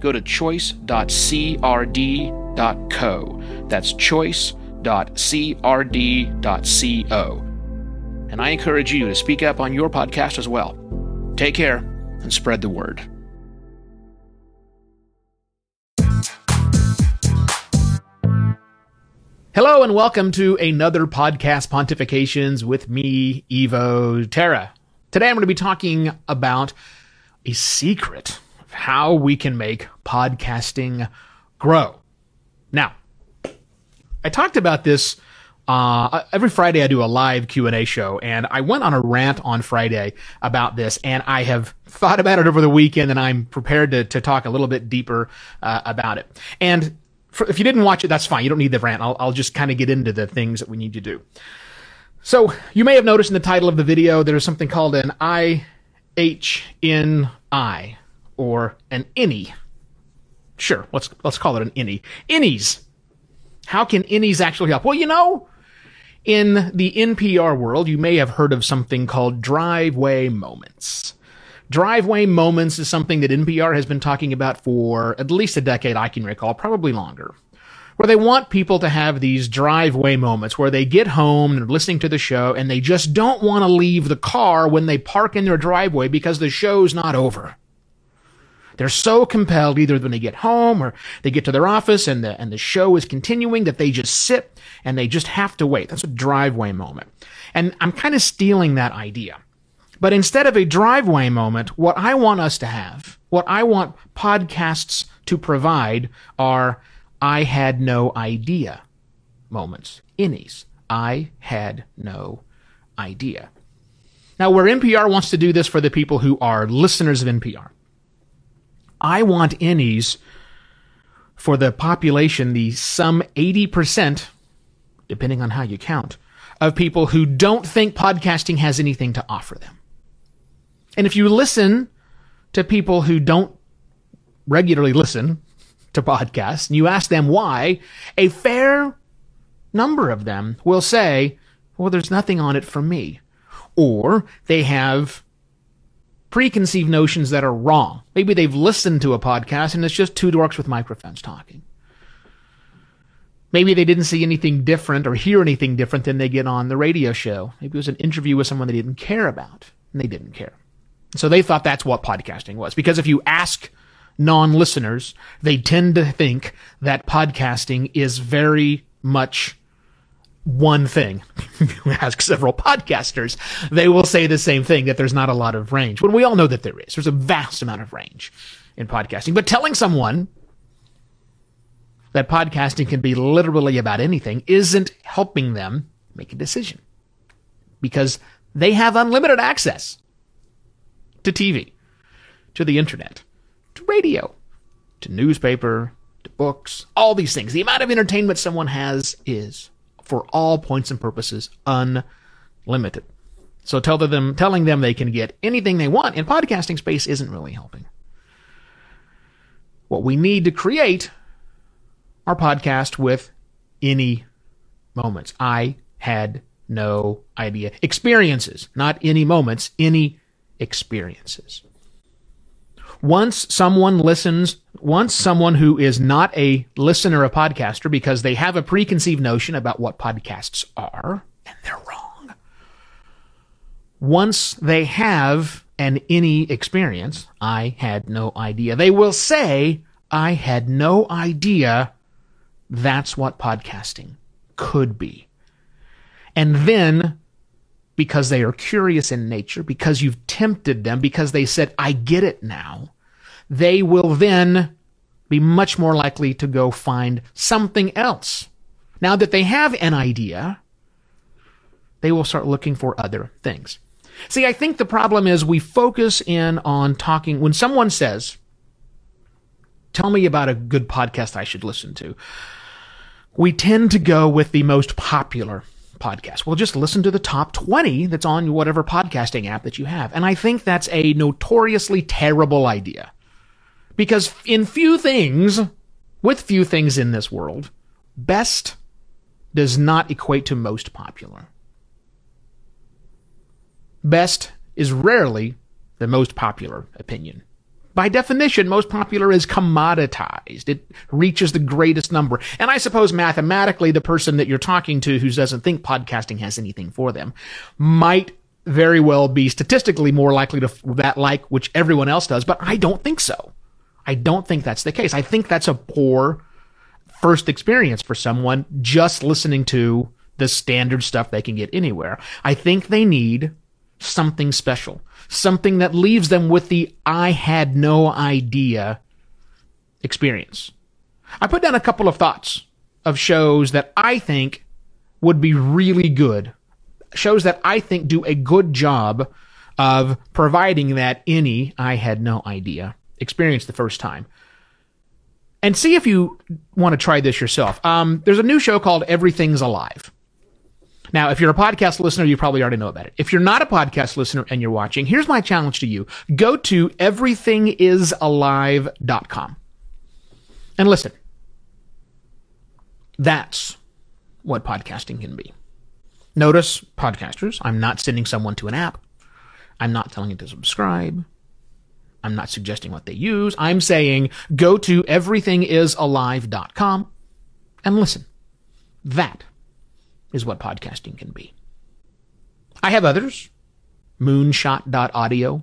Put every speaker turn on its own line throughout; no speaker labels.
go to choice.crd.co. That's choice.crd.co. And I encourage you to speak up on your podcast as well. Take care and spread the word. Hello and welcome to another podcast Pontifications with me, Evo Terra. Today I'm going to be talking about a secret how we can make podcasting grow. Now, I talked about this uh, every Friday I do a live Q&A show and I went on a rant on Friday about this and I have thought about it over the weekend and I'm prepared to, to talk a little bit deeper uh, about it. And for, if you didn't watch it, that's fine. You don't need the rant. I'll, I'll just kind of get into the things that we need to do. So you may have noticed in the title of the video, there's something called an IHNI or an INI. Sure, let's, let's call it an INI. INIs. How can INIs actually help? Well, you know, in the NPR world, you may have heard of something called driveway moments. Driveway moments is something that NPR has been talking about for at least a decade I can recall, probably longer. Where they want people to have these driveway moments where they get home and they're listening to the show and they just don't want to leave the car when they park in their driveway because the show's not over. They're so compelled either when they get home or they get to their office and the, and the show is continuing that they just sit and they just have to wait. That's a driveway moment. And I'm kind of stealing that idea. But instead of a driveway moment, what I want us to have, what I want podcasts to provide are I had no idea moments. Innies. I had no idea. Now, where NPR wants to do this for the people who are listeners of NPR, I want innies for the population, the some 80%, depending on how you count, of people who don't think podcasting has anything to offer them. And if you listen to people who don't regularly listen to podcasts and you ask them why, a fair number of them will say, well, there's nothing on it for me. Or they have preconceived notions that are wrong. Maybe they've listened to a podcast and it's just two dorks with microphones talking. Maybe they didn't see anything different or hear anything different than they get on the radio show. Maybe it was an interview with someone they didn't care about and they didn't care. So they thought that's what podcasting was. Because if you ask non-listeners, they tend to think that podcasting is very much one thing. ask several podcasters, they will say the same thing that there's not a lot of range. When we all know that there is. There's a vast amount of range in podcasting. But telling someone that podcasting can be literally about anything isn't helping them make a decision. Because they have unlimited access to TV, to the internet, to radio, to newspaper, to books, all these things. The amount of entertainment someone has is for all points and purposes unlimited. So tell them, telling them they can get anything they want in podcasting space isn't really helping. What we need to create our podcast with innie moments. I had no idea. Experiences, not innie moments, innie experiences. Once someone listens, once someone who is not a listener, a podcaster, because they have a preconceived notion about what podcasts are, and they're wrong. Once they have an innie experience, I had no idea. They will say, I had no idea that's what podcasting could be. And then because they are curious in nature, because you've tempted them, because they said, I get it now, they will then be much more likely to go find something else. Now that they have an idea, they will start looking for other things. See, I think the problem is we focus in on talking, when someone says Tell me about a good podcast I should listen to. We tend to go with the most popular podcast. Well, just listen to the top 20 that's on whatever podcasting app that you have. And I think that's a notoriously terrible idea. Because in few things, with few things in this world, best does not equate to most popular. Best is rarely the most popular opinion. By definition, most popular is commoditized. It reaches the greatest number. And I suppose mathematically, the person that you're talking to who doesn't think podcasting has anything for them might very well be statistically more likely to that like which everyone else does, but I don't think so. I don't think that's the case. I think that's a poor first experience for someone just listening to the standard stuff they can get anywhere. I think they need something special, something that leaves them with the I had no idea experience. I put down a couple of thoughts of shows that I think would be really good. Shows that I think do a good job of providing that innie I had no idea experience the first time. And see if you want to try this yourself. Um, there's a new show called Everything's Alive. Now, if you're a podcast listener, you probably already know about it. If you're not a podcast listener and you're watching, here's my challenge to you. Go to everythingisalive.com and listen. That's what podcasting can be. Notice, podcasters, I'm not sending someone to an app. I'm not telling it to subscribe. I'm not suggesting what they use. I'm saying go to everythingisalive.com and listen. That is what podcasting can be. I have others. Moonshot.audio.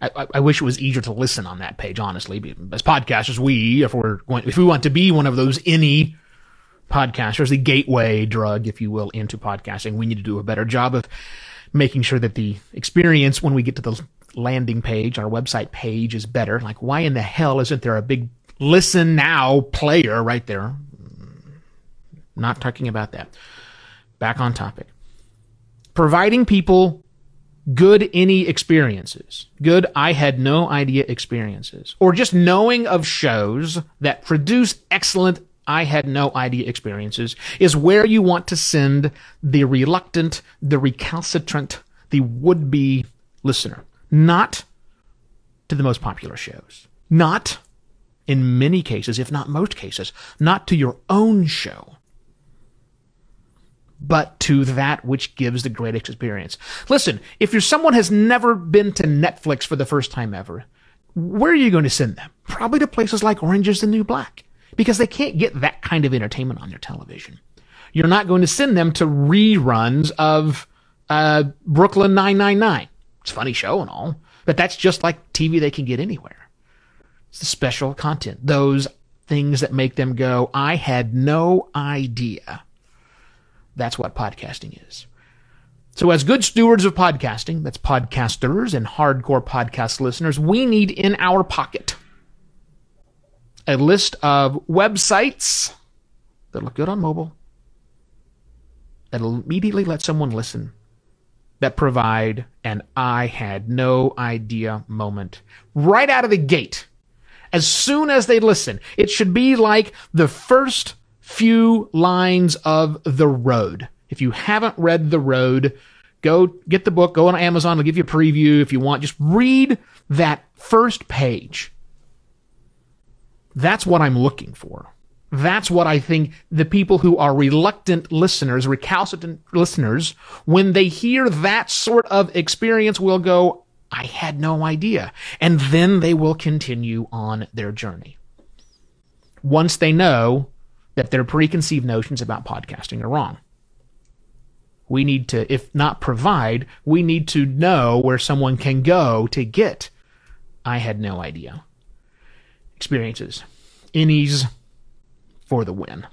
I, I, I wish it was easier to listen on that page, honestly. As podcasters, we, if we're going, if we want to be one of those innie podcasters, the gateway drug, if you will, into podcasting, we need to do a better job of making sure that the experience when we get to the landing page, our website page is better. Like, why in the hell isn't there a big listen now player right there? Not talking about that. Back on topic. Providing people good innie experiences, good I had no idea experiences, or just knowing of shows that produce excellent I had no idea experiences is where you want to send the reluctant, the recalcitrant, the would be listener. Not to the most popular shows. Not, in many cases, if not most cases, not to your own show but to that which gives the greatest experience. Listen, if you're someone has never been to Netflix for the first time ever, where are you going to send them? Probably to places like Orange is the New Black, because they can't get that kind of entertainment on their television. You're not going to send them to reruns of uh, Brooklyn 999. It's a funny show and all, but that's just like TV they can get anywhere. It's the special content, those things that make them go, I had no idea that's what podcasting is. So, as good stewards of podcasting, that's podcasters and hardcore podcast listeners, we need in our pocket a list of websites that look good on mobile, that'll immediately let someone listen, that provide an I had no idea moment right out of the gate. As soon as they listen, it should be like the first few lines of The Road. If you haven't read The Road, go get the book, go on Amazon, I'll give you a preview if you want. Just read that first page. That's what I'm looking for. That's what I think the people who are reluctant listeners, recalcitrant listeners, when they hear that sort of experience will go, I had no idea. And then they will continue on their journey. Once they know that their preconceived notions about podcasting are wrong. We need to, if not provide, we need to know where someone can go to get. I had no idea. Experiences. Innies for the win. I'm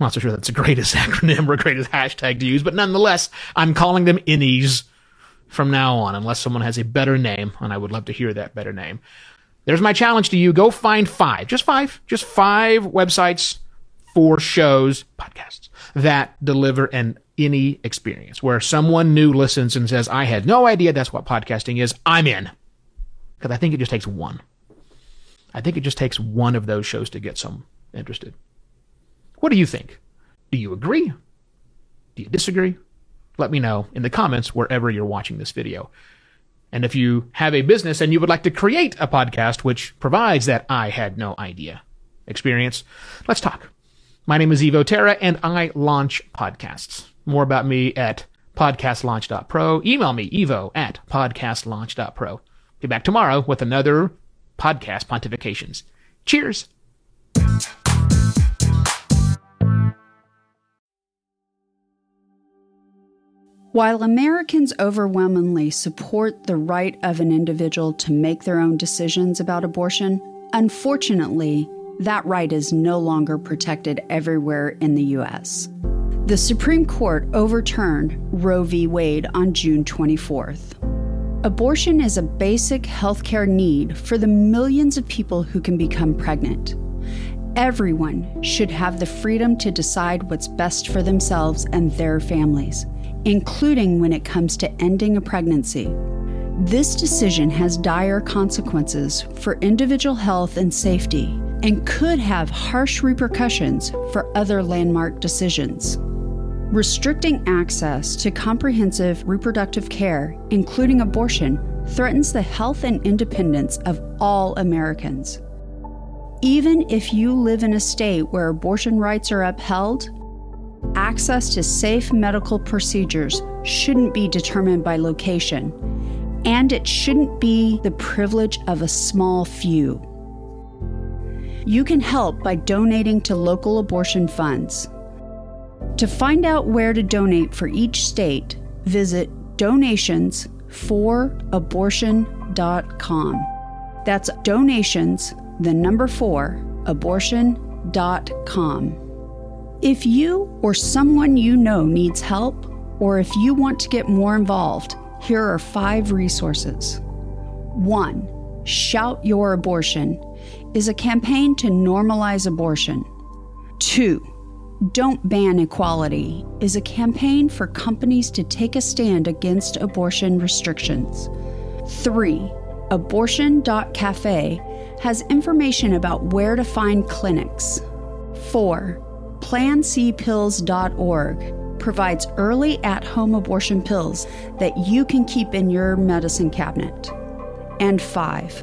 not so sure that's the greatest acronym or greatest hashtag to use, but nonetheless, I'm calling them innies from now on, unless someone has a better name, and I would love to hear that better name. There's my challenge to you. Go find five, just five, just five websites for shows, podcasts that deliver an innie experience where someone new listens and says, I had no idea that's what podcasting is. I'm in. Because I think it just takes one. I think it just takes one of those shows to get some interested. What do you think? Do you agree? Do you disagree? Let me know in the comments wherever you're watching this video. And if you have a business and you would like to create a podcast which provides that I had no idea experience, let's talk. My name is Evo Terra and I launch podcasts. More about me at podcastlaunch.pro. Email me, evo at podcastlaunch.pro. Be back tomorrow with another podcast pontifications. Cheers.
While Americans overwhelmingly support the right of an individual to make their own decisions about abortion, unfortunately, that right is no longer protected everywhere in the U.S. The Supreme Court overturned Roe v. Wade on June 24th. Abortion is a basic healthcare need for the millions of people who can become pregnant. Everyone should have the freedom to decide what's best for themselves and their families including when it comes to ending a pregnancy. This decision has dire consequences for individual health and safety and could have harsh repercussions for other landmark decisions. Restricting access to comprehensive reproductive care, including abortion, threatens the health and independence of all Americans. Even if you live in a state where abortion rights are upheld, access to safe medical procedures shouldn't be determined by location, and it shouldn't be the privilege of a small few. You can help by donating to local abortion funds. To find out where to donate for each state, visit donationsforabortion.com. That's donations, the number four, abortion.com. If you or someone you know needs help, or if you want to get more involved, here are five resources. 1. Shout Your Abortion is a campaign to normalize abortion. 2. Don't Ban Equality is a campaign for companies to take a stand against abortion restrictions. 3. Abortion.cafe has information about where to find clinics. 4 PlanCpills.org provides early at home abortion pills that you can keep in your medicine cabinet. And five,